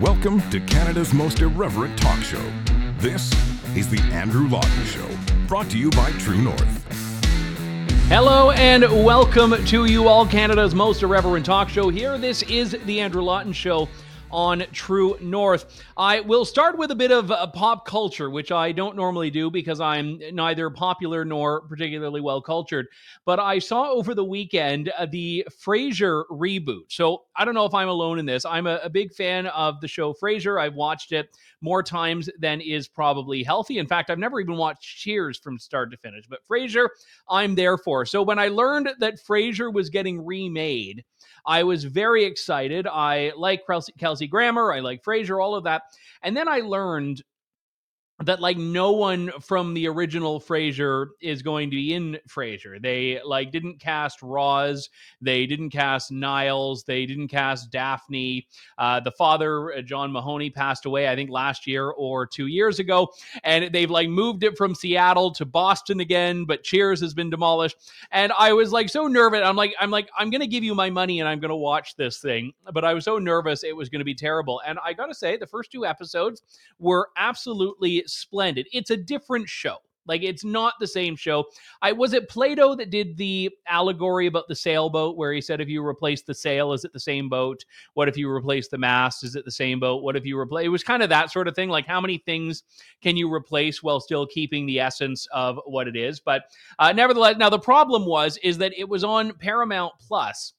Welcome to Canada's most irreverent talk show. This is The Andrew Lawton Show, brought to you by True North. Hello and welcome to you all, Canada's most irreverent talk show. Here, this is The Andrew Lawton Show on True North. I will start with a bit of uh, pop culture, which I don't normally do because I'm neither popular nor particularly well cultured. But I saw over the weekend uh, the Frasier reboot. So I don't know if I'm alone in this. I'm a, a big fan of the show Frasier. I've watched it more times than is probably healthy. In fact, I've never even watched Cheers from start to finish. But Frasier, I'm there for. So when I learned that Frasier was getting remade, I was very excited. I like Kelsey Grammer, I like Frasier, all of that. And then I learned that like no one from the original Frasier is going to be in Frasier. They like didn't cast Roz, they didn't cast Niles, they didn't cast Daphne. Uh, the father, uh, John Mahoney, passed away I think last year or two years ago, and they've like moved it from Seattle to Boston again. But Cheers has been demolished, and I was like so nervous. I'm like I'm like I'm gonna give you my money and I'm gonna watch this thing, but I was so nervous it was gonna be terrible. And I gotta say the first two episodes were absolutely splendid. It's a different show. Like it's not the same show. I was it Plato that did the allegory about the sailboat where he said if you replace the sail, is it the same boat? What if you replace the mast? Is it the same boat? What if you replace? It was kind of that sort of thing. Like how many things can you replace while still keeping the essence of what it is? But uh, nevertheless, now the problem was is that it was on Paramount Plus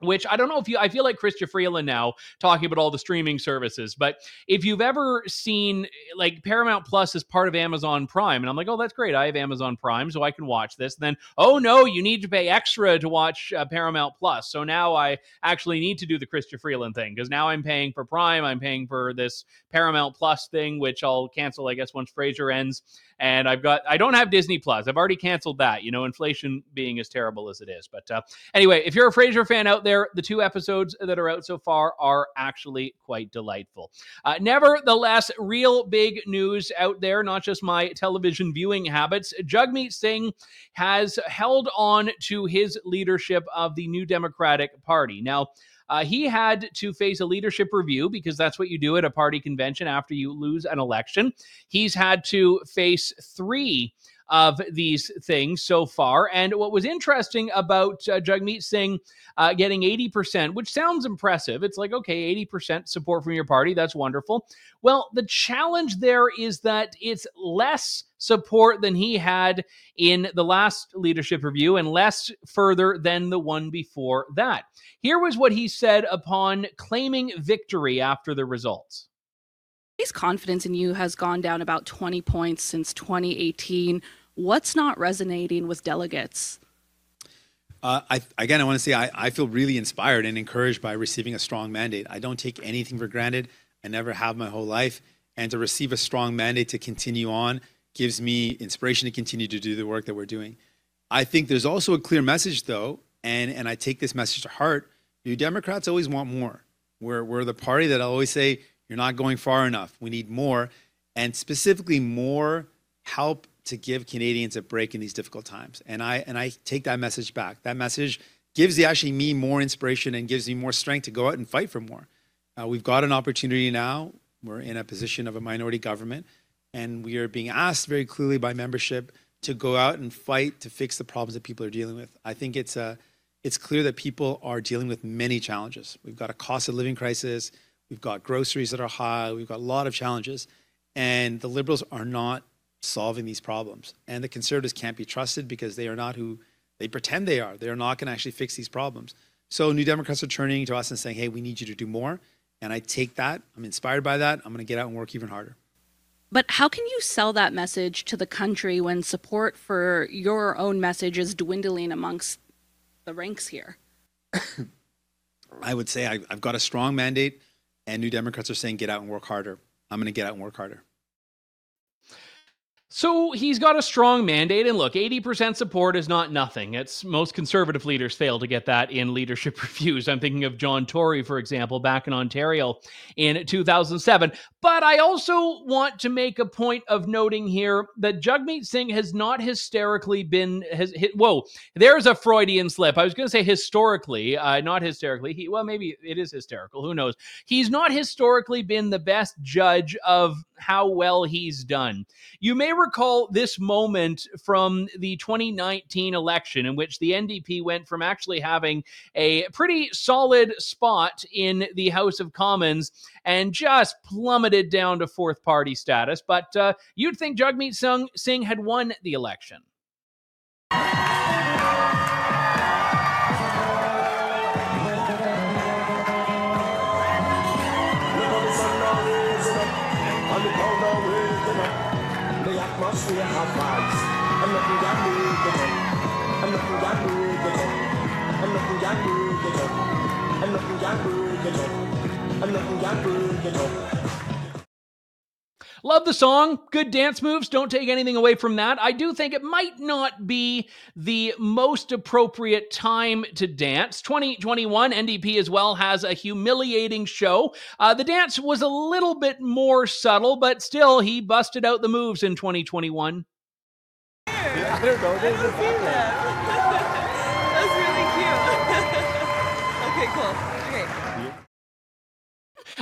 which I don't know if you, I feel like Chrystia Freeland now talking about all the streaming services, but if you've ever seen like Paramount Plus is part of Amazon Prime, and I'm like, oh, that's great. I have Amazon Prime, so I can watch this. And then, oh no, you need to pay extra to watch uh, Paramount Plus. So now I actually need to do the Chrystia Freeland thing because now I'm paying for Prime. I'm paying for this Paramount Plus thing, which I'll cancel, I guess, once Frasier ends and I've got I don't have Disney Plus. I've already canceled that. You know, inflation being as terrible as it is. But uh, anyway, if you're a Frasier fan out there, the two episodes that are out so far are actually quite delightful. Uh, nevertheless, real big news out there. Not just my television viewing habits. Jagmeet Singh has held on to his leadership of the New Democratic Party. Now. Uh, he had to face a leadership review because that's what you do at a party convention after you lose an election. He's had to face three of these things so far. And what was interesting about uh, Jagmeet Singh uh, getting 80%, which sounds impressive, it's like, okay, 80% support from your party, that's wonderful. Well, the challenge there is that it's less support than he had in the last leadership review and less further than the one before that. Here was what he said upon claiming victory after the results. His confidence in you has gone down about 20 points since 2018. What's not resonating with delegates? Uh, I, again, I want to say I, I feel really inspired and encouraged by receiving a strong mandate. I don't take anything for granted. I never have my whole life. And to receive a strong mandate to continue on gives me inspiration to continue to do the work that we're doing. I think there's also a clear message, though, and, and I take this message to heart. New Democrats always want more. We're, we're the party that I always say you're not going far enough. We need more, and specifically more help to give Canadians a break in these difficult times. And I and I take that message back. That message gives actually me more inspiration and gives me more strength to go out and fight for more. Uh, we've got an opportunity now. We're in a position of a minority government, and we are being asked very clearly by membership to go out and fight to fix the problems that people are dealing with. I think it's a uh, it's clear that people are dealing with many challenges. We've got a cost of living crisis. We've got groceries that are high. We've got a lot of challenges. And the Liberals are not solving these problems. And the Conservatives can't be trusted because they are not who they pretend they are. They are not going to actually fix these problems. So New Democrats are turning to us and saying, hey, we need you to do more. And I take that. I'm inspired by that. I'm going to get out and work even harder. But how can you sell that message to the country when support for your own message is dwindling amongst the ranks here? I would say I, I've got a strong mandate and New Democrats are saying get out and work harder. I'm going to get out and work harder. So he's got a strong mandate. And look, 80% support is not nothing. It's most conservative leaders fail to get that in leadership reviews. I'm thinking of John Tory, for example, back in Ontario in 2007. But I also want to make a point of noting here that Jagmeet Singh has not hysterically been has. Whoa, there's a Freudian slip. I was going to say historically, uh, not hysterically. He, well, maybe it is hysterical. Who knows? He's not historically been the best judge of how well he's done. You may recall this moment from the 2019 election, in which the NDP went from actually having a pretty solid spot in the House of Commons and just plummeted down to fourth party status. But uh, you'd think Jagmeet Singh had won the election. see how vibes. I'm looking down the road again. I'm looking down the road again. I'm looking down the road again. I'm looking down the road again. I'm looking down the road again. Love the song. Good dance moves. Don't take anything away from that. I do think it might not be the most appropriate time to dance. 2021, NDP as well has a humiliating show. Uh, the dance was a little bit more subtle, but still, he busted out the moves in 2021. I don't know.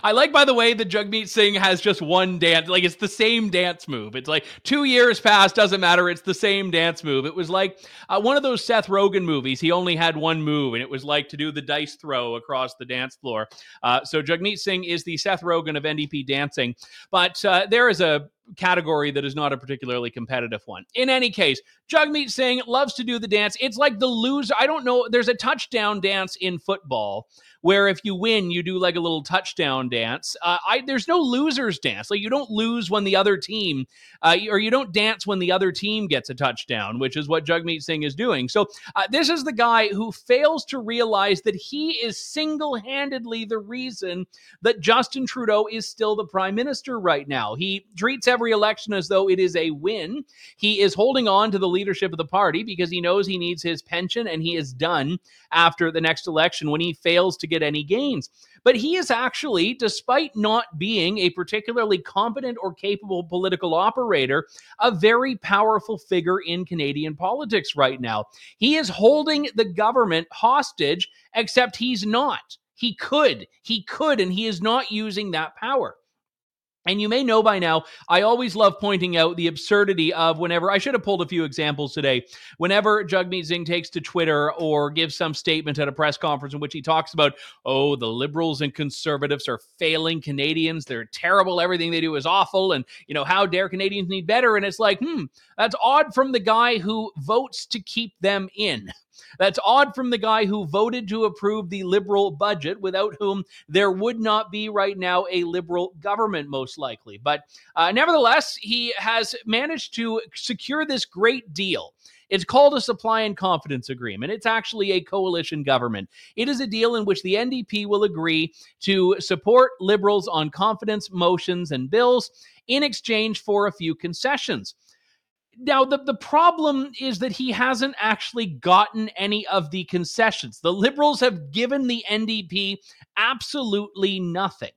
I like, by the way, that Jagmeet Singh has just one dance. Like it's the same dance move. It's like two years past, doesn't matter. It's the same dance move. It was like uh, one of those Seth Rogen movies. He only had one move, and it was like to do the dice throw across the dance floor. Uh, so Jagmeet Singh is the Seth Rogen of NDP dancing. But uh, there is a category that is not a particularly competitive one. In any case, Jagmeet Singh loves to do the dance. It's like the loser. I don't know. There's a touchdown dance in football where if you win, you do like a little touchdown dance. Uh, I there's no losers dance. Like you don't lose when the other team, uh, or you don't dance when the other team gets a touchdown, which is what Jagmeet Singh is doing. So uh, this is the guy who fails to realize that he is single-handedly the reason that Justin Trudeau is still the prime minister right now. He treats every election as though it is a win. He is holding on to the leadership of the party because he knows he needs his pension and he is done after the next election when he fails to get any gains. But he is actually, despite not being a particularly competent or capable political operator, a very powerful figure in Canadian politics right now. He is holding the government hostage, except he's not. He could. He could, and he is not using that power. And you may know by now, I always love pointing out the absurdity of whenever I should have pulled a few examples today. Whenever Jagmeet Singh takes to Twitter or gives some statement at a press conference in which he talks about, oh, the liberals and conservatives are failing Canadians. They're terrible. Everything they do is awful. And, you know, how dare Canadians need better? And it's like, hmm, that's odd from the guy who votes to keep them in. That's odd from the guy who voted to approve the liberal budget, without whom there would not be right now a liberal government, most likely. But uh, nevertheless, he has managed to secure this great deal. It's called a supply and confidence agreement. It's actually a coalition government. It is a deal in which the NDP will agree to support liberals on confidence motions and bills in exchange for a few concessions. Now, the, the problem is that he hasn't actually gotten any of the concessions. The Liberals have given the NDP absolutely nothing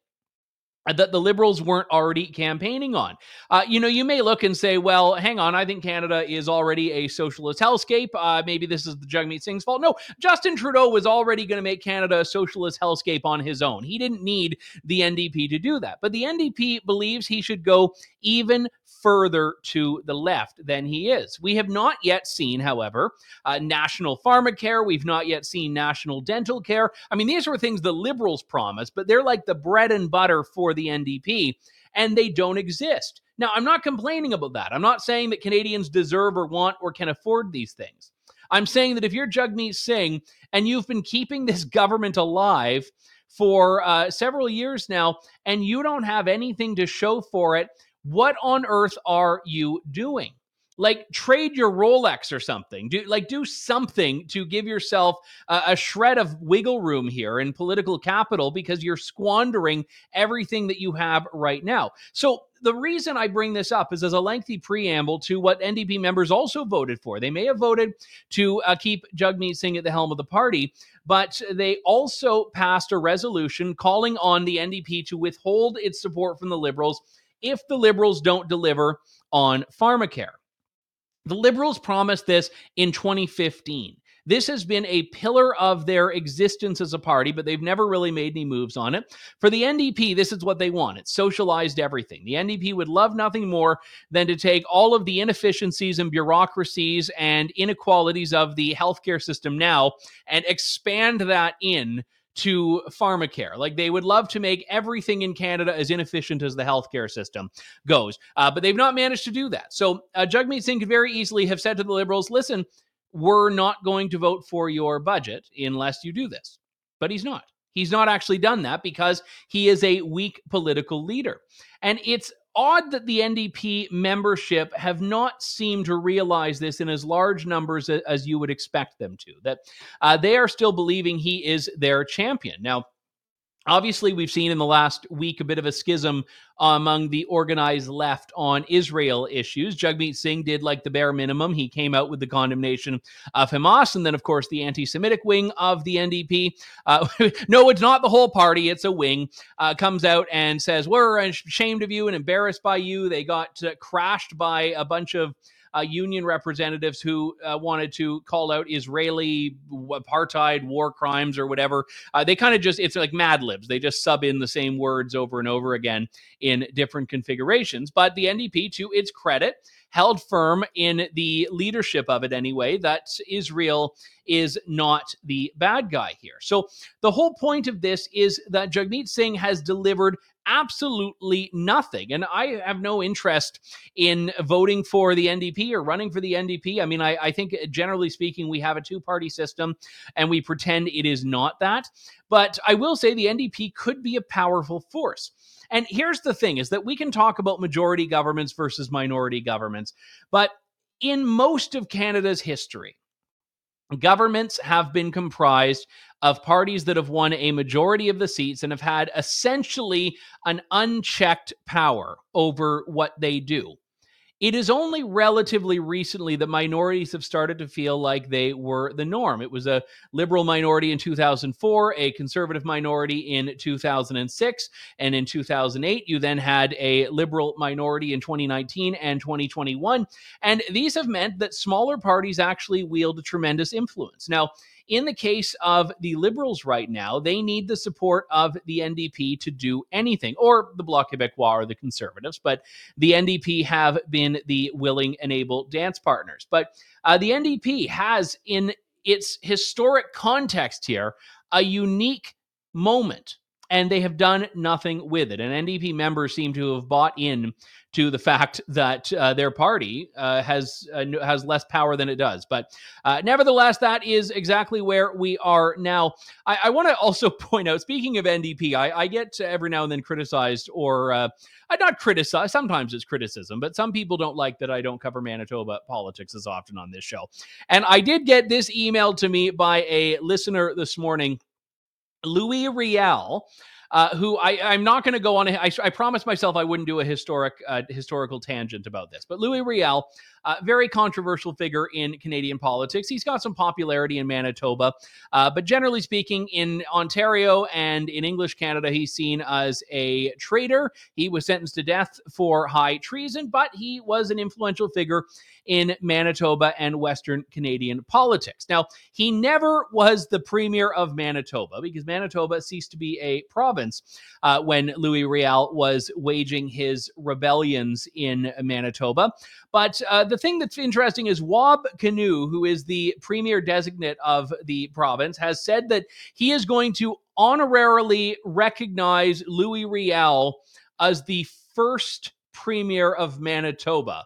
that the liberals weren't already campaigning on. Uh, you know, you may look and say, well, hang on, I think Canada is already a socialist hellscape. Uh, maybe this is the Jagmeet Singh's fault. No, Justin Trudeau was already going to make Canada a socialist hellscape on his own. He didn't need the NDP to do that. But the NDP believes he should go even further to the left than he is. We have not yet seen, however, uh, national pharmacare. We've not yet seen national dental care. I mean, these were things the liberals promised, but they're like the bread and butter for the NDP, and they don't exist. Now, I'm not complaining about that. I'm not saying that Canadians deserve or want or can afford these things. I'm saying that if you're Jagmeet Singh and you've been keeping this government alive for uh, several years now, and you don't have anything to show for it, what on earth are you doing? Like trade your Rolex or something. Do like do something to give yourself a, a shred of wiggle room here in political capital because you're squandering everything that you have right now. So the reason I bring this up is as a lengthy preamble to what NDP members also voted for. They may have voted to uh, keep Jagmeet Singh at the helm of the party, but they also passed a resolution calling on the NDP to withhold its support from the Liberals if the Liberals don't deliver on pharmacare. The Liberals promised this in 2015. This has been a pillar of their existence as a party, but they've never really made any moves on it. For the NDP, this is what they want. It's socialized everything. The NDP would love nothing more than to take all of the inefficiencies and bureaucracies and inequalities of the healthcare system now and expand that in to pharmacare. Like they would love to make everything in Canada as inefficient as the healthcare system goes, uh, but they've not managed to do that. So uh, Jagmeet Singh could very easily have said to the Liberals, "Listen, we're not going to vote for your budget unless you do this. But he's not. He's not actually done that because he is a weak political leader. And it's odd that the NDP membership have not seemed to realize this in as large numbers as you would expect them to, that uh, they are still believing he is their champion. Now, Obviously, we've seen in the last week a bit of a schism among the organized left on Israel issues. Jagmeet Singh did like the bare minimum. He came out with the condemnation of Hamas, and then, of course, the anti Semitic wing of the NDP. Uh, no, it's not the whole party, it's a wing. Uh, comes out and says, We're ashamed of you and embarrassed by you. They got uh, crashed by a bunch of uh, union representatives who uh, wanted to call out Israeli apartheid, war crimes, or whatever. Uh, they kind of just, it's like Mad Libs. They just sub in the same words over and over again in different configurations. But the NDP, to its credit, held firm in the leadership of it anyway that Israel is not the bad guy here. So the whole point of this is that Jagmeet Singh has delivered absolutely nothing. And I have no interest in voting for the NDP or running for the NDP. I mean, I, I think generally speaking, we have a two party system and we pretend it is not that. But I will say the NDP could be a powerful force. And here's the thing is that we can talk about majority governments versus minority governments, but in most of Canada's history, governments have been comprised of parties that have won a majority of the seats and have had essentially an unchecked power over what they do. It is only relatively recently that minorities have started to feel like they were the norm. It was a liberal minority in 2004, a conservative minority in 2006, and in 2008, you then had a liberal minority in 2019 and 2021. And these have meant that smaller parties actually wield tremendous influence. Now, in the case of the Liberals right now, they need the support of the NDP to do anything, or the Bloc Québécois or the Conservatives, but the NDP have been the willing and able dance partners. But uh, the NDP has, in its historic context here, a unique moment and they have done nothing with it. And NDP members seem to have bought in to the fact that uh, their party uh, has uh, has less power than it does. But uh, nevertheless, that is exactly where we are now. I, I want to also point out, speaking of NDP, I, I, get every now and then criticized, or uh, not criticize. Sometimes it's criticism, but some people don't like that I don't cover Manitoba politics as often on this show. And I did get this email to me by a listener this morning, Louis Riel uh, who I, am not going to go on. A, I, I promised myself I wouldn't do a historic uh, historical tangent about this, but Louis Riel, uh, very controversial figure in Canadian politics. He's got some popularity in Manitoba, uh, but generally speaking, in Ontario and in English Canada, he's seen as a traitor. He was sentenced to death for high treason, but he was an influential figure in Manitoba and Western Canadian politics. Now, he never was the premier of Manitoba because Manitoba ceased to be a province uh, when Louis Riel was waging his rebellions in Manitoba. But uh, the thing that's interesting is Wab Kinew, who is the premier designate of the province, has said that he is going to honorarily recognize Louis Riel as the first premier of Manitoba.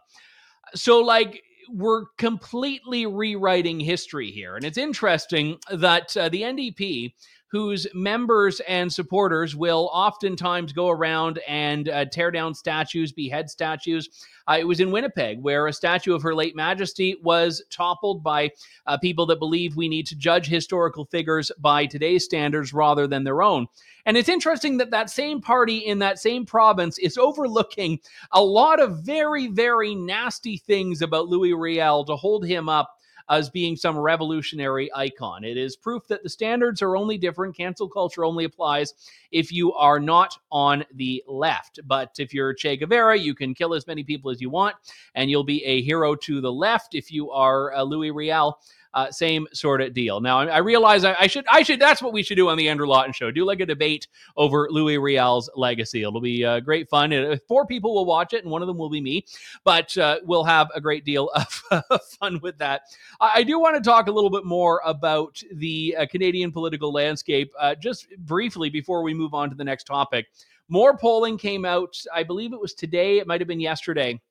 So, like, we're completely rewriting history here. And it's interesting that uh, the NDP, whose members and supporters will oftentimes go around and uh, tear down statues, behead statues. Uh, it was in Winnipeg where a statue of Her Late Majesty was toppled by uh, people that believe we need to judge historical figures by today's standards rather than their own. And it's interesting that that same party in that same province is overlooking a lot of very, very nasty things about Louis Riel to hold him up as being some revolutionary icon. It is proof that the standards are only different. Cancel culture only applies if you are not on the left. But if you're Che Guevara, you can kill as many people as you want, and you'll be a hero to the left. If you are uh, Louis Riel, uh, same sort of deal. Now, I, realize I, I, should, I should, that's what we should do on the Andrew Lawton show. Do like a debate over Louis Riel's legacy. It'll be uh, great fun. Uh, four people will watch it, and one of them will be me, but uh, we'll have a great deal of fun with that. I, I, do want to talk a little bit more about the uh, Canadian political landscape uh, just briefly before we move on to the next topic. More polling came out, I believe it was today, it might have been yesterday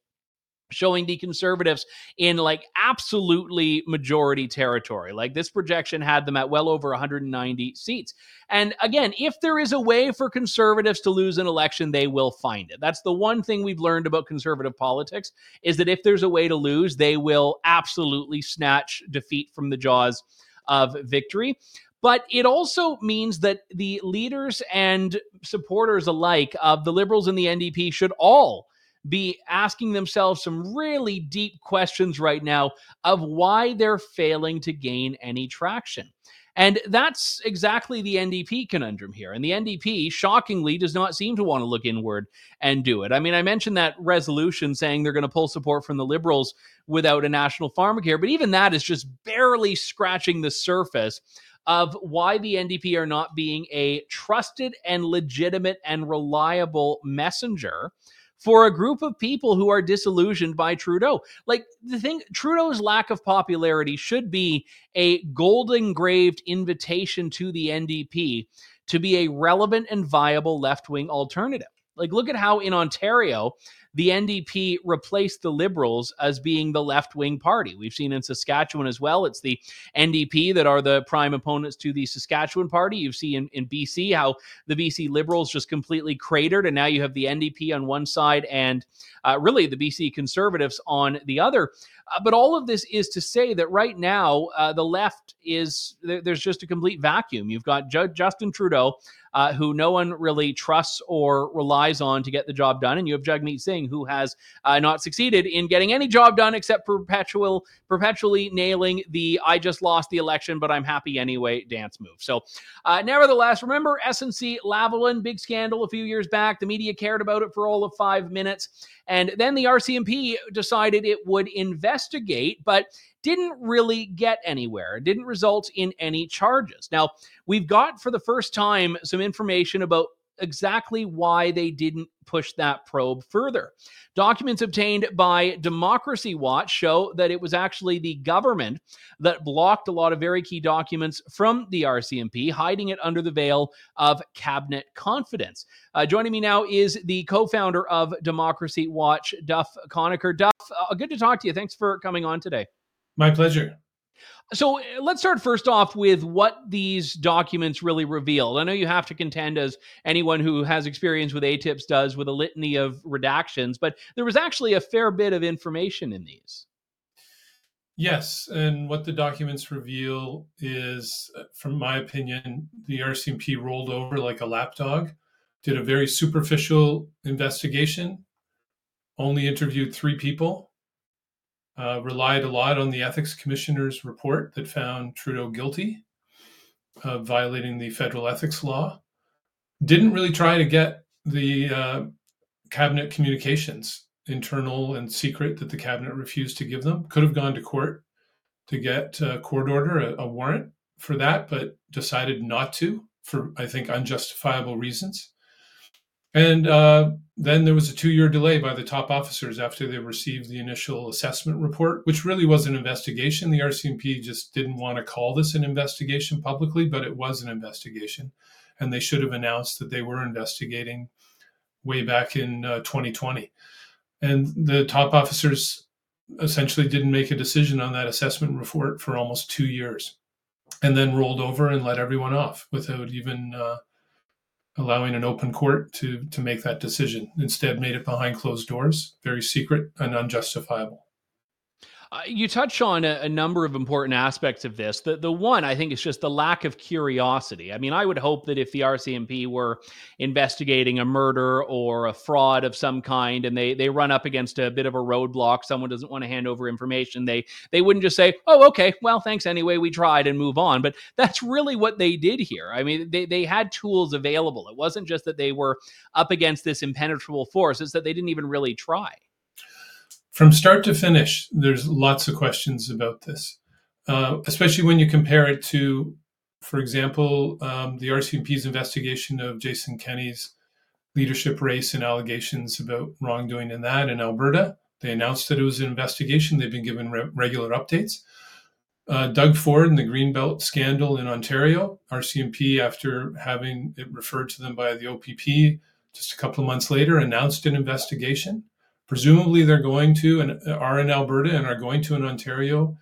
showing the conservatives in like absolutely majority territory. Like this projection had them at well over 190 seats. And again, if there is a way for conservatives to lose an election, they will find it. That's the one thing we've learned about conservative politics is that if there's a way to lose, they will absolutely snatch defeat from the jaws of victory. But it also means that the leaders and supporters alike of the Liberals and the NDP should all be asking themselves some really deep questions right now of why they're failing to gain any traction. And that's exactly the NDP conundrum here. And the NDP, shockingly, does not seem to want to look inward and do it. I mean, I mentioned that resolution saying they're going to pull support from the Liberals without a national pharmacare, but even that is just barely scratching the surface of why the NDP are not being a trusted and legitimate and reliable messenger for a group of people who are disillusioned by Trudeau. Like the thing, Trudeau's lack of popularity should be a golden engraved invitation to the NDP to be a relevant and viable left wing alternative. Like, look at how in Ontario, the NDP replaced the Liberals as being the left wing party. We've seen in Saskatchewan as well. It's the NDP that are the prime opponents to the Saskatchewan party. You see in, in BC how the BC Liberals just completely cratered, and now you have the NDP on one side and uh, really the BC Conservatives on the other. Uh, but all of this is to say that right now, uh, the left is there's just a complete vacuum. You've got Justin Trudeau uh, who no one really trusts or relies on to get the job done. And you have Jagmeet Singh, who has uh, not succeeded in getting any job done except perpetual, perpetually nailing the "I just lost the election, but I'm happy anyway" dance move. So, uh, nevertheless, remember SNC Lavalin, big scandal a few years back. The media cared about it for all of five minutes. And then the RCMP decided it would investigate, but didn't really get anywhere. It didn't result in any charges. Now, we've got for the first time some information about exactly why they didn't push that probe further. Documents obtained by Democracy Watch show that it was actually the government that blocked a lot of very key documents from the RCMP, hiding it under the veil of cabinet confidence. Uh, joining me now is the co founder of Democracy Watch, Duff Conacher. Duff, uh, good to talk to you. Thanks for coming on today. My pleasure. So uh, let's start first off with what these documents really revealed. I know you have to contend, as anyone who has experience with ATIPs does, with a litany of redactions, but there was actually a fair bit of information in these. Yes, and what the documents reveal is, uh, from my opinion, the RCMP rolled over like a lapdog, did a very superficial investigation, only interviewed three people, uh, relied a lot on the ethics commissioner's report that found Trudeau guilty of violating the federal ethics law. Didn't really try to get the uh, cabinet communications, internal and secret, that the cabinet refused to give them. Could have gone to court to get a court order, a, a warrant for that, but decided not to for, I think, unjustifiable reasons. And uh, then there was a two year delay by the top officers after they received the initial assessment report, which really was an investigation. The RCMP just didn't want to call this an investigation publicly, but it was an investigation. And they should have announced that they were investigating way back in uh, 2020. And the top officers essentially didn't make a decision on that assessment report for almost two years. and then rolled over and let everyone off without even uh, allowing an open court to to make that decision. Instead, made it behind closed doors, very secret and unjustifiable. Uh, you touch on a, a, number of important aspects of this. The the one I think is just the lack of curiosity. I mean, I would hope that if the RCMP were investigating a murder or a fraud of some kind, and they they run up against a bit of a roadblock, someone doesn't want to hand over information, they they wouldn't just say, "Oh, okay, well, thanks anyway, we tried," and move on. But that's really what they did here. I mean, they they had tools available. It wasn't just that they were up against this impenetrable force; it's that they didn't even really try from start to finish, there's lots of questions about this, uh, especially when you compare it to, for example, um, the RCMP's investigation of Jason Kenney's leadership race and allegations about wrongdoing in that in Alberta. They announced that it was an investigation. They've been given re- regular updates. Uh, Doug Ford and the Greenbelt scandal in Ontario, RCMP, after having it referred to them by the OPP just a couple of months later, announced an investigation. Presumably, they're going to and are in Alberta and are going to in Ontario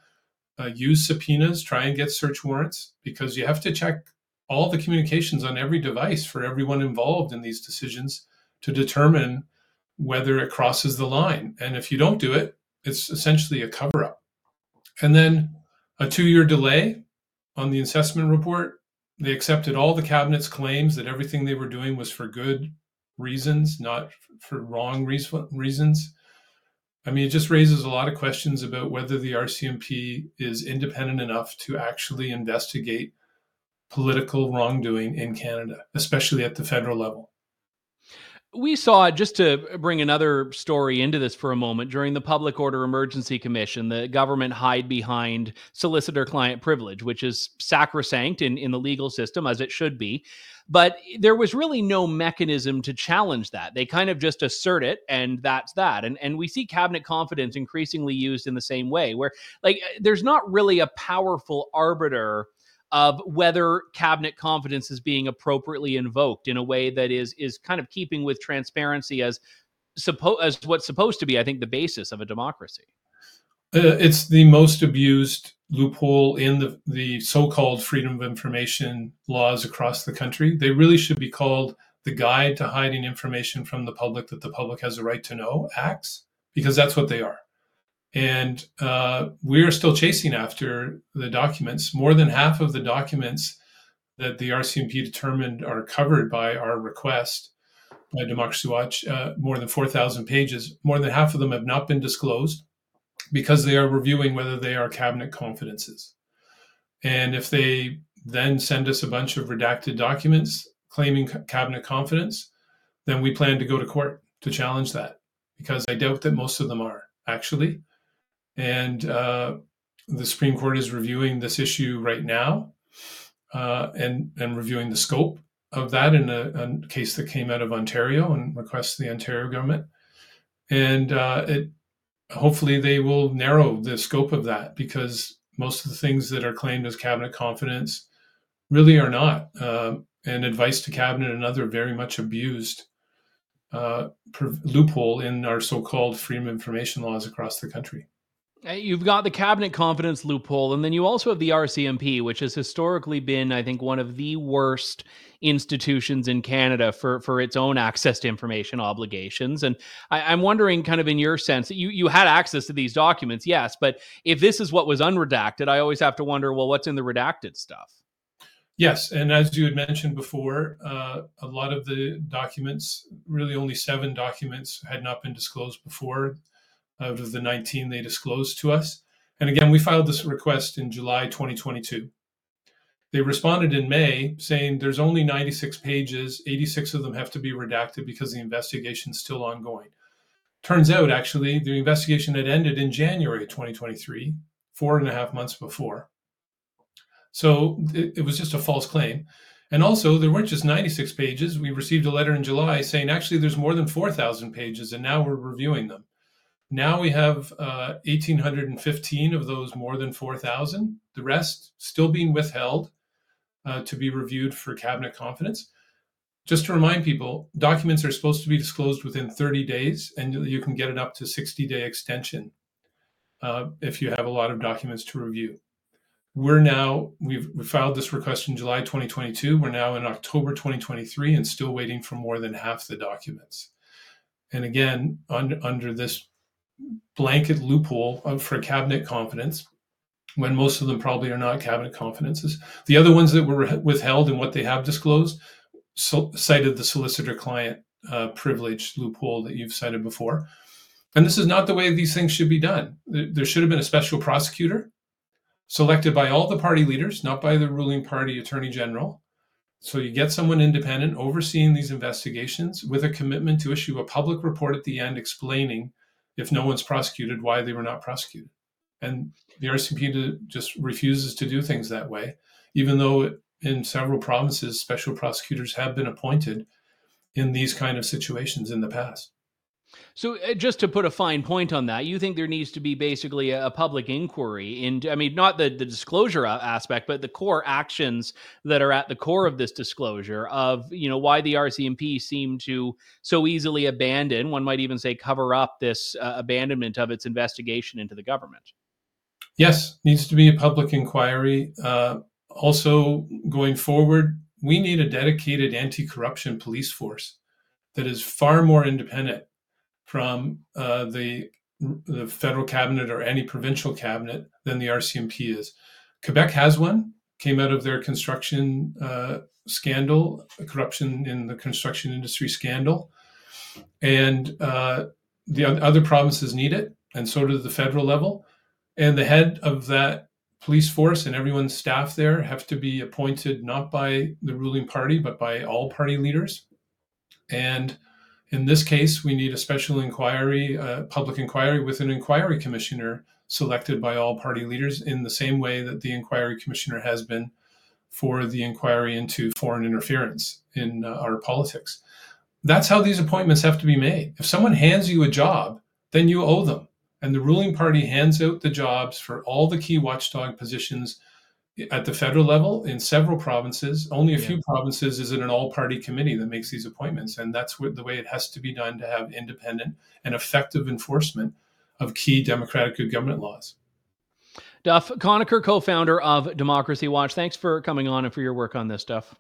uh, use subpoenas, try and get search warrants because you have to check all the communications on every device for everyone involved in these decisions to determine whether it crosses the line. And if you don't do it, it's essentially a cover up. And then a two year delay on the assessment report. They accepted all the cabinet's claims that everything they were doing was for good reasons, not for wrong reasons. I mean, it just raises a lot of questions about whether the RCMP is independent enough to actually investigate political wrongdoing in Canada, especially at the federal level. We saw, just to bring another story into this for a moment, during the Public Order Emergency Commission, the government hide behind solicitor client privilege, which is sacrosanct in, in the legal system, as it should be. But there was really no mechanism to challenge that. They kind of just assert it, and that's that. And and we see cabinet confidence increasingly used in the same way, where like there's not really a powerful arbiter of whether cabinet confidence is being appropriately invoked in a way that is is kind of keeping with transparency as suppo- as what's supposed to be, I think, the basis of a democracy. Uh, it's the most abused loophole in the, the so-called freedom of information laws across the country. They really should be called the Guide to Hiding Information from the Public that the public has a right to know acts, because that's what they are. And uh, we're still chasing after the documents. More than half of the documents that the RCMP determined are covered by our request by Democracy Watch, uh, more than 4,000 pages, more than half of them have not been disclosed because they are reviewing whether they are cabinet confidences. And if they then send us a bunch of redacted documents claiming cabinet confidence, then we plan to go to court to challenge that because I doubt that most of them are actually. And uh, the Supreme Court is reviewing this issue right now uh, and, and reviewing the scope of that in a, a, case that came out of Ontario and requests the Ontario government. And uh, it hopefully they will narrow the scope of that because most of the things that are claimed as cabinet confidence really are not. Uh, and advice to cabinet, another very much abused uh, loophole in our so-called freedom of information laws across the country. Uh, you've got the cabinet confidence loophole, and then you also have the RCMP, which has historically been, I think, one of the worst institutions in Canada for for its own access to information obligations. And I, am wondering, kind of in your sense, you you had access to these documents, yes, but if this is what was unredacted, I always have to wonder, well, what's in the redacted stuff? Yes, and as you had mentioned before, uh, a lot of the documents, really only seven documents, had not been disclosed before out of the 19 they disclosed to us. And again, we filed this request in July 2022. They responded in May saying there's only 96 pages, 86 of them have to be redacted because the investigation is still ongoing. Turns out, actually, the investigation had ended in January 2023, four and a half months before. So it, it was just a false claim. And also, there weren't just 96 pages. We received a letter in July saying actually there's more than 4,000 pages, and now we're reviewing them. Now we have uh, 1,815 of those more than 4,000. The rest still being withheld uh, to be reviewed for cabinet confidence. Just to remind people, documents are supposed to be disclosed within 30 days, and you can get it up to 60 day extension uh, if you have a lot of documents to review. we're now we've we filed this request in July 2022. We're now in October 2023 and still waiting for more than half the documents. And again, under under this blanket loophole for cabinet confidence, when most of them probably are not cabinet confidences. The other ones that were withheld and what they have disclosed so, cited the solicitor client uh, privilege loophole that you've cited before. And this is not the way these things should be done. There should have been a special prosecutor selected by all the party leaders, not by the ruling party attorney general. So you get someone independent overseeing these investigations with a commitment to issue a public report at the end explaining, if no one's prosecuted, why they were not prosecuted. And the RCMP just refuses to do things that way, even though in several provinces, special prosecutors have been appointed in these kind of situations in the past. So, uh, just to put a fine point on that, you think there needs to be basically a, public inquiry into, I mean, not the, the disclosure aspect, but the core actions that are at the core of this disclosure of, you know, why the RCMP seemed to so easily abandon, one might even say cover up this uh, abandonment of its investigation into the government. Yes, needs to be a public inquiry. Uh, also, going forward, we need a dedicated anti corruption police force that is far more independent from uh, the, the federal cabinet or any provincial cabinet than the RCMP is. Quebec has one, came out of their construction uh, scandal, corruption in the construction industry scandal. And uh, the other provinces need it, and so does the federal level. And the head of that police force and everyone's staff there have to be appointed not by the ruling party, but by all party leaders. And in this case, we need a special inquiry, public inquiry with an inquiry commissioner selected by all party leaders in the same way that the inquiry commissioner has been for the inquiry into foreign interference in uh, our politics. That's how these appointments have to be made. If someone hands you a job, then you owe them. And the ruling party hands out the jobs for all the key watchdog positions at the federal level in several provinces. Only a yeah. few provinces is it an all party committee that makes these appointments. And that's what, the way it has to be done to have independent and effective enforcement of key democratic good government laws. Duff Conacher, co founder of Democracy Watch. Thanks for coming on and for your work on this Duff.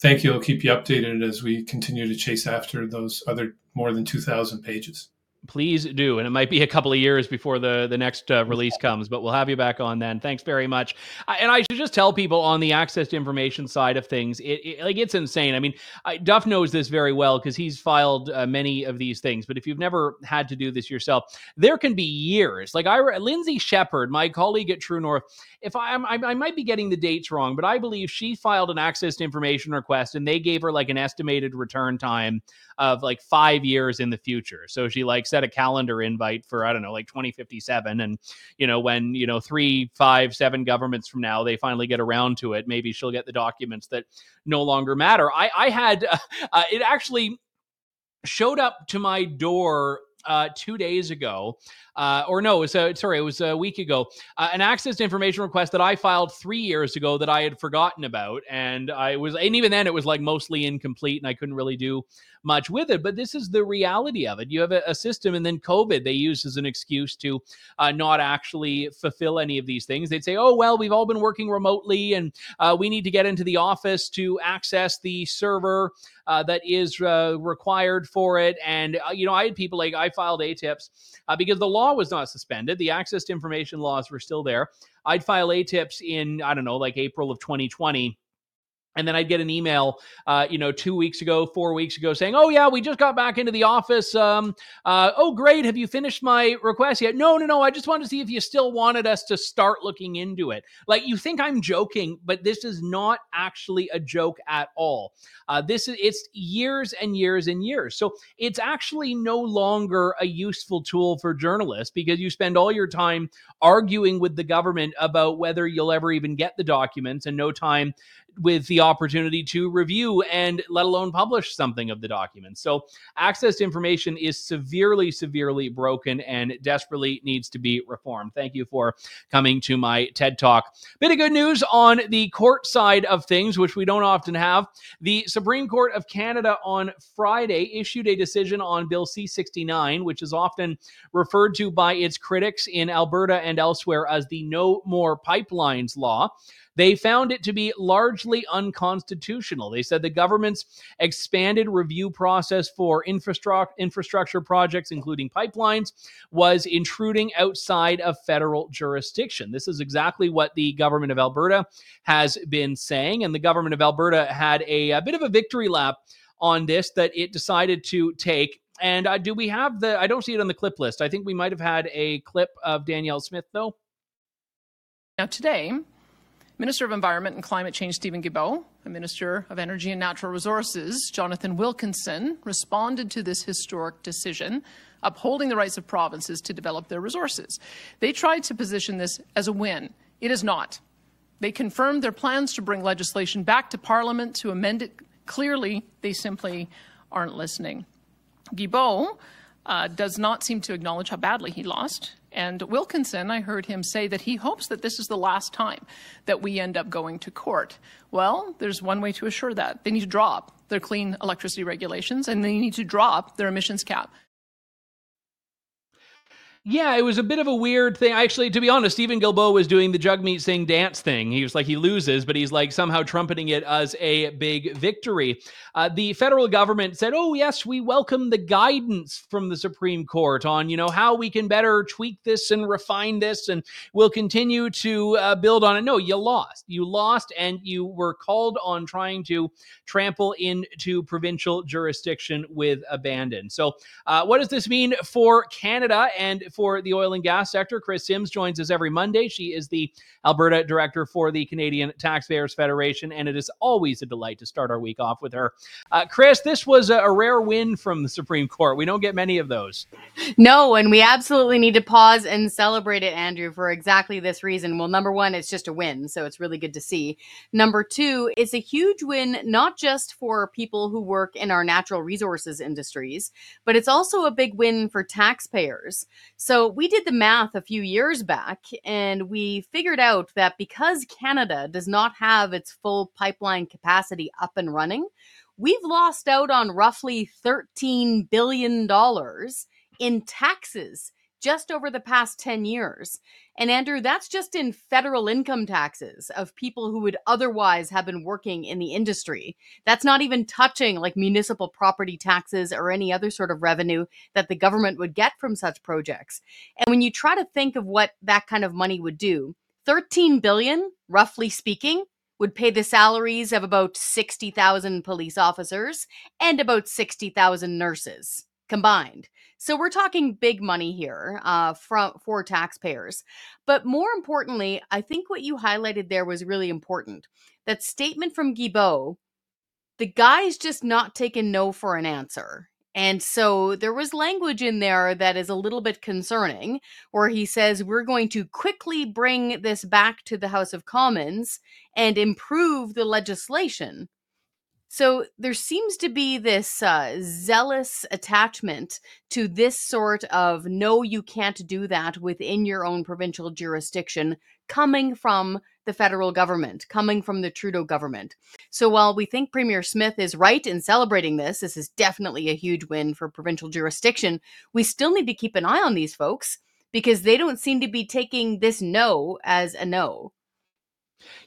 Thank you. I'll keep you updated as we continue to chase after those other more than 2,000 pages. Please do, and it might be a couple of years before the the next uh, release comes, but we'll have you back on then. Thanks very much. Uh, and I should just tell people on the access to information side of things, it, it like it's insane. I mean, I, Duff knows this very well because he's filed uh, many of these things. But if you've never had to do this yourself, there can be years. Like I, Lindsay Shepherd, my colleague at True North, if I, I I might be getting the dates wrong, but I believe she filed an access to information request, and they gave her like an estimated return time of like five years in the future. So she like set a calendar invite for, I don't know, like 2057. And, you know, when, you know, three, five, seven governments from now, they finally get around to it, maybe she'll get the documents that no longer matter. I, I had, uh, uh, it actually showed up to my door uh, two days ago, uh, or no, it was uh, sorry, it was a week ago. Uh, an access to information request that I filed three years ago that I had forgotten about, and I was, and even then it was like mostly incomplete, and I couldn't really do much with it. But this is the reality of it. You have a, a system, and then COVID they use as an excuse to uh, not actually fulfill any of these things. They'd say, "Oh well, we've all been working remotely, and uh, we need to get into the office to access the server." Uh, that is uh, required for it. And, uh, you know, I had people like I filed ATIPs uh, because the law was not suspended. The access to information laws were still there. I'd file ATIPs in, I don't know, like April of 2020 and then I'd get an email, uh, you know, two weeks ago, four weeks ago, saying, "Oh yeah, we just got back into the office. Um, uh, oh great, have you finished my request yet?" No, no, no. I just wanted to see if you still wanted us to start looking into it. Like you think I'm joking, but this is not actually a joke at all. Uh, this is it's years and years and years. So it's actually no longer a useful tool for journalists because you spend all your time arguing with the government about whether you'll ever even get the documents, and no time with the opportunity to review and let alone publish something of the documents. So access to information is severely, severely broken and desperately needs to be reformed. Thank you for coming to my TED Talk. Bit of good news on the court side of things, which we don't often have. The Supreme Court of Canada on Friday issued a decision on Bill C 69, which is often referred to by its critics in Alberta and elsewhere as the No More Pipelines Law. They found it to be largely unconstitutional. They said the government's expanded review process for infrastructure infrastructure projects, including pipelines, was intruding outside of federal jurisdiction. This is exactly what the government of Alberta has been saying, and the government of Alberta had a, a bit of a victory lap on this that it decided to take. And uh, do we have the? I don't see it on the clip list. I think we might have had a clip of Danielle Smith though. Now today, Minister of Environment and Climate Change Stephen Guilbeault, and Minister of Energy and Natural Resources Jonathan Wilkinson responded to this historic decision, upholding the rights of provinces to develop their resources. They tried to position this as a win. It is not. They confirmed their plans to bring legislation back to Parliament to amend it. Clearly, they simply aren't listening. Guilbeault uh, does not seem to acknowledge how badly he lost. And Wilkinson, I heard him say that he hopes that this is the last time that we end up going to court. Well, there's one way to assure that. They need to drop their clean electricity regulations and they need to drop their emissions cap. Yeah, it was a bit of a weird thing. Actually, to be honest, Steven Guilbeault was doing the Jagmeet Singh dance thing. He was like, he loses, but he's like somehow trumpeting it as a big victory. Uh, the federal government said, oh, yes, we welcome the guidance from the Supreme Court on, you know, how we can better tweak this and refine this, and we'll continue to uh, build on it. No, you lost. You lost, and you were called on trying to trample into provincial jurisdiction with abandon. So, uh, what does this mean for Canada and for the oil and gas sector. Kris Sims joins us every Monday. She is the Alberta director for the Canadian Taxpayers Federation, and it is always a delight to start our week off with her. Uh, Kris, this was a, a rare win from the Supreme Court. We don't get many of those. No, and we absolutely need to pause and celebrate it, Andrew, for exactly this reason. Well, number one, it's just a win, so it's really good to see. Number two, it's a huge win, not just for people who work in our natural resources industries, but it's also a big win for taxpayers. So we did the math a few years back and we figured out that because Canada does not have its full pipeline capacity up and running, we've lost out on roughly $13 billion in taxes just over the past 10 years. And Andrew, that's just in federal income taxes of people who would otherwise have been working in the industry. That's not even touching like municipal property taxes or any other sort of revenue that the government would get from such projects. And when you try to think of what that kind of money would do, 13 billion, roughly speaking, would pay the salaries of about 60,000 police officers and about 60,000 nurses combined. So we're talking big money here uh, from for taxpayers. But more importantly, I think what you highlighted there was really important. That statement from Guilbeault, the guy's just not taking no for an answer. And so there was language in there that is a little bit concerning, where he says, We're going to quickly bring this back to the House of Commons and improve the legislation. So there seems to be this uh, zealous attachment to this sort of no, you can't do that within your own provincial jurisdiction coming from the federal government, coming from the Trudeau government. So while we think Premier Smith is right in celebrating this, this is definitely a huge win for provincial jurisdiction, we still need to keep an eye on these folks because they don't seem to be taking this no as a no.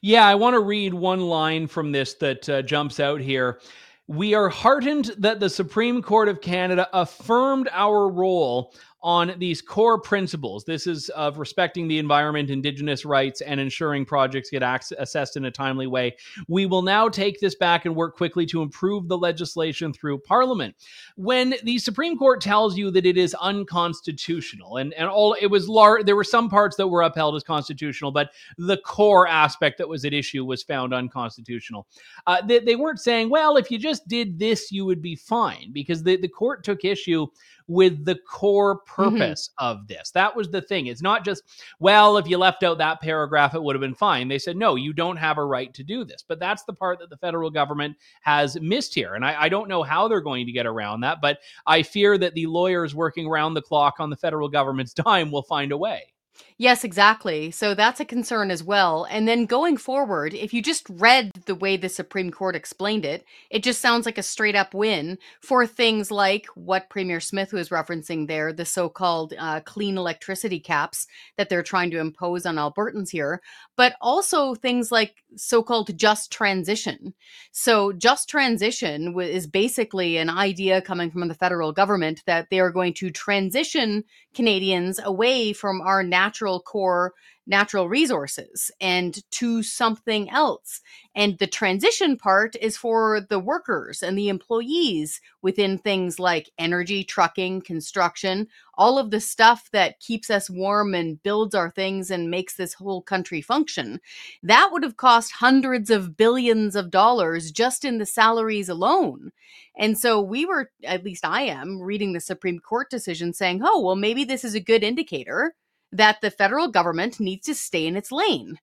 Yeah, I want to read one line from this that uh, jumps out here. We are heartened that the Supreme Court of Canada affirmed our role on these core principles. This is of respecting the environment, indigenous rights, and ensuring projects get assessed in a timely way. We will now take this back and work quickly to improve the legislation through Parliament. When the Supreme Court tells you that it is unconstitutional, and, and all it was large, there were some parts that were upheld as constitutional, but the core aspect that was at issue was found unconstitutional. Uh, they, they weren't saying, well, if you just did this, you would be fine, because the, the court took issue with the core Mm-hmm. purpose of this. That was the thing. It's not just, well, if you left out that paragraph, it would have been fine. They said, no, you don't have a right to do this. But that's the part that the federal government has missed here. And I, I don't know how they're going to get around that, but I fear that the lawyers working around the clock on the federal government's dime will find a way. Yes, exactly. So that's a concern as well. And then going forward, if you just read the way the Supreme Court explained it, it just sounds like a straight up win for things like what Premier Smith was referencing there, the so called uh, clean electricity caps that they're trying to impose on Albertans here, but also things like so called just transition. So, just transition is basically an idea coming from the federal government that they are going to transition Canadians away from our natural core natural resources and to something else. And the transition part is for the workers and the employees within things like energy, trucking, construction, all of the stuff that keeps us warm and builds our things and makes this whole country function. That would have cost hundreds of billions of dollars just in the salaries alone. And so we were, at least I am, reading the Supreme Court decision saying, oh, well, maybe this is a good indicator that the federal government needs to stay in its lane.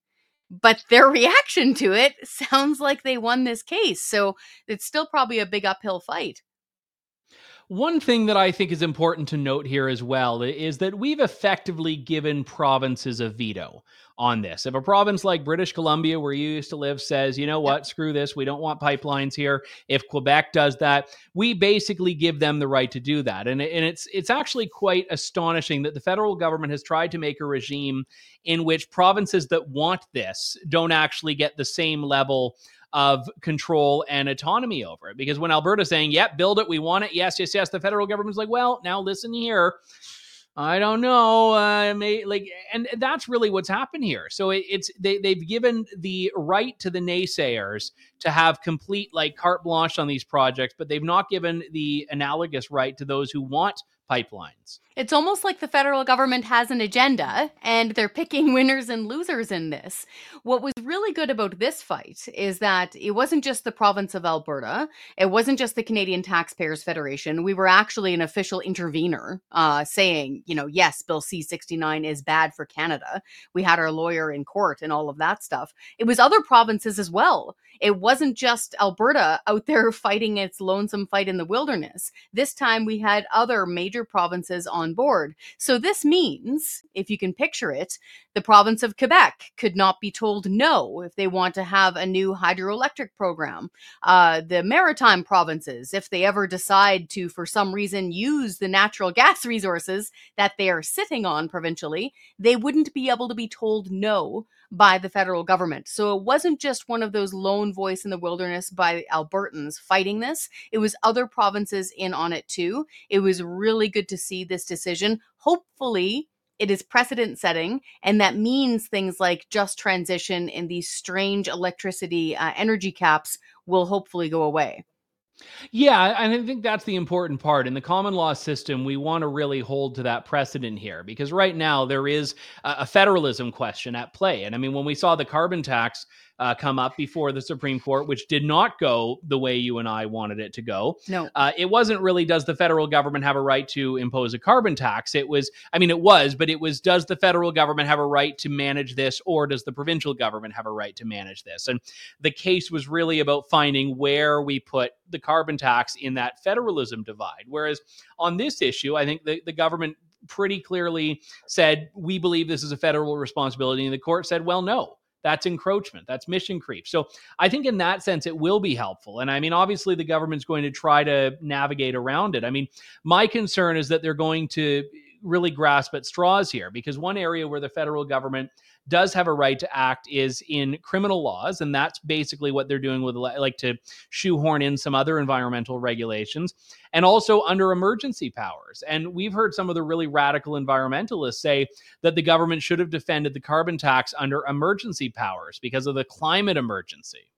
But their reaction to it sounds like they won this case. So it's still probably a big uphill fight. One thing that I think is important to note here as well is that we've effectively given provinces a veto on this. If a province like British Columbia, where you used to live, says, you know what, screw this, we don't want pipelines here. If Quebec does that, we basically give them the right to do that. And, and it's it's actually quite astonishing that the federal government has tried to make a regime in which provinces that want this don't actually get the same level of control and autonomy over it. Because when Alberta's saying, yep, build it, we want it, yes, yes, yes, the federal government's like, well, now listen here. I don't know. Uh, may, like, and that's really what's happened here. So it, it's they they've given the right to the naysayers to have complete like carte blanche on these projects, but they've not given the analogous right to those who want pipelines. It's almost like the federal government has an agenda and they're picking winners and losers in this. What was really good about this fight is that it wasn't just the province of Alberta, it wasn't just the Canadian Taxpayers Federation. We were actually an official intervener uh, saying, you know, yes, Bill C 69 is bad for Canada. We had our lawyer in court and all of that stuff. It was other provinces as well. It wasn't just Alberta out there fighting its lonesome fight in the wilderness. This time we had other major provinces on board. So this means, if you can picture it, the province of Quebec could not be told no if they want to have a new hydroelectric program. Uh, the maritime provinces, if they ever decide to, for some reason, use the natural gas resources that they are sitting on provincially, they wouldn't be able to be told no by the federal government. So it wasn't just one of those lone voice in the wilderness by Albertans fighting this. It was other provinces in on it too. It was really good to see this decision. Hopefully, it is precedent setting and that means things like just transition and these strange electricity uh, energy caps will hopefully go away yeah, and I think that's the important part. In the common law system, we want to really hold to that precedent here because right now there is a federalism question at play. And I mean, when we saw the carbon tax uh, come up before the Supreme Court, which did not go the way you and I wanted it to go. No, uh, it wasn't really does the federal government have a right to impose a carbon tax? It was, I mean, it was, but it was does the federal government have a right to manage this, or does the provincial government have a right to manage this? And the case was really about finding where we put the carbon tax in that federalism divide. Whereas on this issue, I think the, the government pretty clearly said, we believe this is a federal responsibility. And the court said, well, no that's encroachment that's mission creep so i think in that sense it will be helpful and i mean obviously the government's going to try to navigate around it i mean my concern is that they're going to really grasp at straws here because one area where the federal government does have a right to act is in criminal laws and that's basically what they're doing with like to shoehorn in some other environmental regulations and also under emergency powers. And we've heard some of the really radical environmentalists say that the government should have defended the carbon tax under emergency powers because of the climate emergency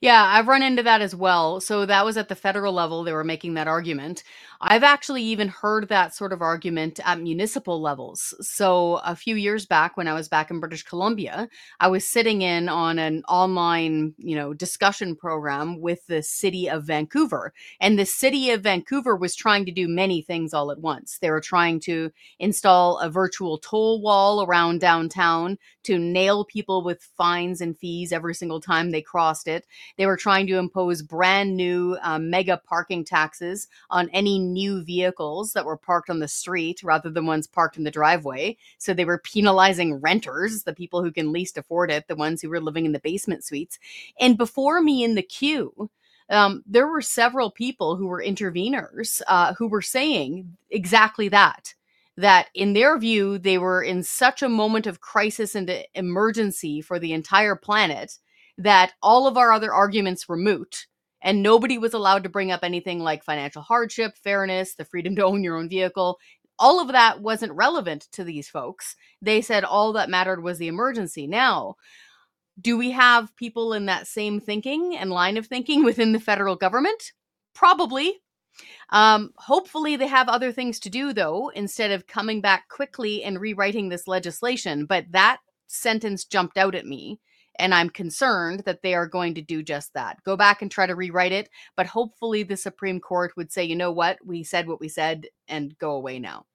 Yeah, I've run into that as well. So that was at the federal level, they were making that argument. I've actually even heard that sort of argument at municipal levels. So a few years back when I was back in British Columbia, I was sitting in on an online, you know, discussion program with the city of Vancouver. And the city of Vancouver was trying to do many things all at once. They were trying to install a virtual toll wall around downtown to nail people with fines and fees every single time they crossed it. They were trying to impose brand new um, mega parking taxes on any new vehicles that were parked on the street rather than ones parked in the driveway. So they were penalizing renters, the people who can least afford it, the ones who were living in the basement suites. And before me in the queue, um, there were several people who were interveners uh, who were saying exactly that. That in their view, they were in such a moment of crisis and emergency for the entire planet that all of our other arguments were moot and nobody was allowed to bring up anything like financial hardship, fairness, the freedom to own your own vehicle. All of that wasn't relevant to these folks. They said all that mattered was the emergency. Now, do we have people in that same thinking and line of thinking within the federal government? Probably. Um, hopefully, they have other things to do, though, instead of coming back quickly and rewriting this legislation. But that sentence jumped out at me and I'm concerned that they are going to do just that. Go back and try to rewrite it, but hopefully the Supreme Court would say, you know what, we said what we said and go away now.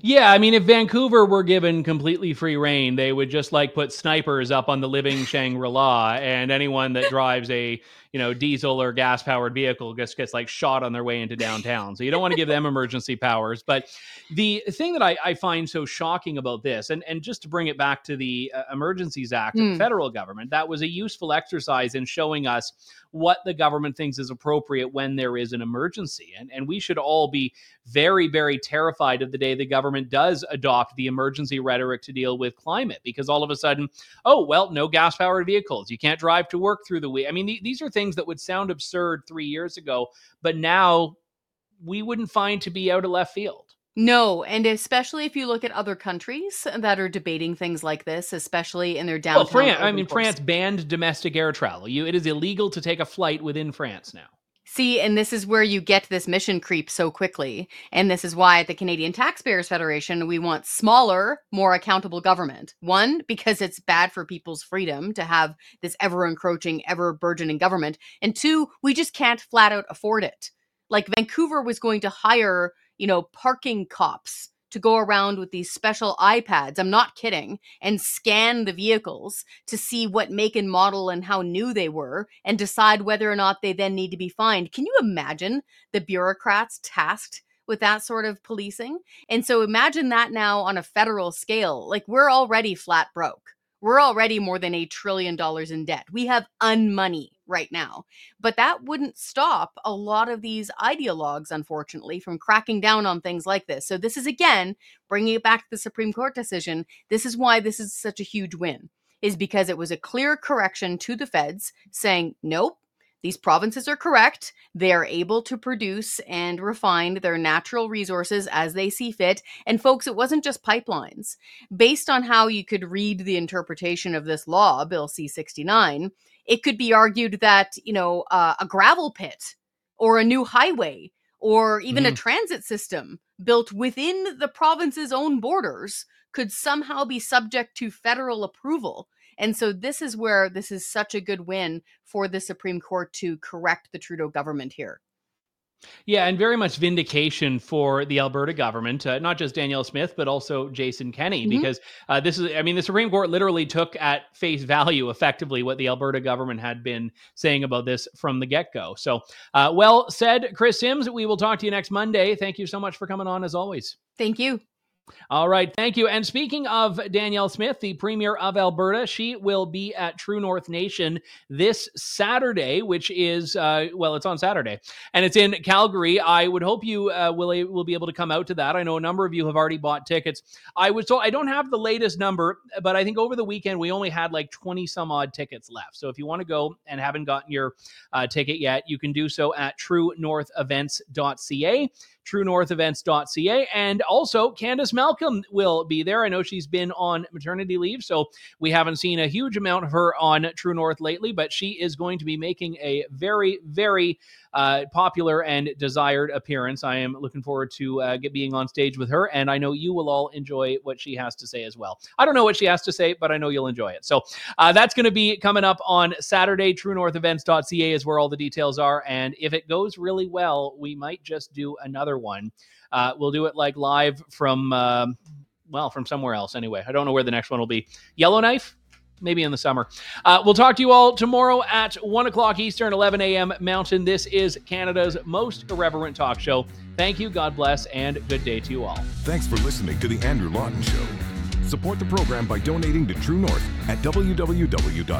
Yeah, I mean, if Vancouver were given completely free reign, they would just like put snipers up on the living Shangri La, and anyone that drives a you know diesel or gas powered vehicle just gets like shot on their way into downtown. So you don't want to give them emergency powers. But the thing that I, I, find so shocking about this, and and just to bring it back to the uh, Emergencies Act mm. of the hmm. federal government, that was a useful exercise in showing us what the government thinks is appropriate when there is an emergency. And, and we should all be very, very terrified of the day the government does adopt the emergency rhetoric to deal with climate because all of a sudden, oh, well, no gas powered vehicles. You can't drive to work through the week. I mean, th- these are things that would sound absurd three years ago, but now we wouldn't find to be out of left field. No, and especially if you look at other countries that are debating things like this, especially in their downtown. Well, France, I mean, course. France banned domestic air travel. You, it is illegal to take a flight within France now. See, and this is where you get this mission creep so quickly. And this is why at the Canadian Taxpayers Federation, we want smaller, more accountable government. One, because it's bad for people's freedom to have this ever encroaching, ever burgeoning government. And two, we just can't flat out afford it. Like Vancouver was going to hire you know, parking cops to go around with these special iPads, I'm not kidding, and scan the vehicles to see what make and model and how new they were and decide whether or not they then need to be fined. Can you imagine the bureaucrats tasked with that sort of policing? And so imagine that now on a federal scale. Like we're already flat broke. We're already more than a trillion dollars in debt. We have unmoney right now. But that wouldn't stop a lot of these ideologues, unfortunately, from cracking down on things like this. So, this is again bringing it back to the Supreme Court decision. This is why this is such a huge win, is because it was a clear correction to the feds saying, nope, these provinces are correct. They are able to produce and refine their natural resources as they see fit. And folks, it wasn't just pipelines. Based on how you could read the interpretation of this law, Bill C 69, it could be argued that, you know, uh, a gravel pit or a new highway or even mm. a transit system built within the province's own borders could somehow be subject to federal approval and so this is where this is such a good win for the Supreme Court to correct the Trudeau government here. Yeah, and very much vindication for the Alberta government, uh, not just Danielle Smith, but also Jason Kenney, mm-hmm. because uh, this is, I mean, the Supreme Court literally took at face value effectively what the Alberta government had been saying about this from the get go. So, uh, well said, Kris Sims. We will talk to you next Monday. Thank you so much for coming on as always. Thank you. All right, thank you. And speaking of Danielle Smith, the Premier of Alberta, she will be at True North Nation this Saturday, which is uh, well, it's on Saturday, and it's in Calgary. I would hope you uh, will will be able to come out to that. I know a number of you have already bought tickets. I was told I don't have the latest number, but I think over the weekend we only had like twenty some odd tickets left. So if you want to go and haven't gotten your uh, ticket yet, you can do so at TrueNorthEvents.ca truenorthevents.ca. And also, Candice Malcolm will be there. I know she's been on maternity leave, so we haven't seen a huge amount of her on True North lately, but she is going to be making a very, very uh, popular and desired appearance. I am looking forward to uh, get being on stage with her, and I know you will all enjoy what she has to say as well. I don't know what she has to say, but I know you'll enjoy it. So uh, that's going to be coming up on Saturday. TrueNorthEvents.ca is where all the details are, and if it goes really well, we might just do another one. Uh, we'll do it like live from. Um, well, from somewhere else anyway. I don't know where the next one will be. Yellowknife? maybe in the summer. Uh, we'll talk to you all tomorrow at 1 o'clock Eastern, 11 a.m. Mountain. This is Canada's most irreverent talk show. Thank you, God bless, and good day to you all. Thanks for listening to The Andrew Lawton Show. Support the program by donating to True North at www.tnc.news.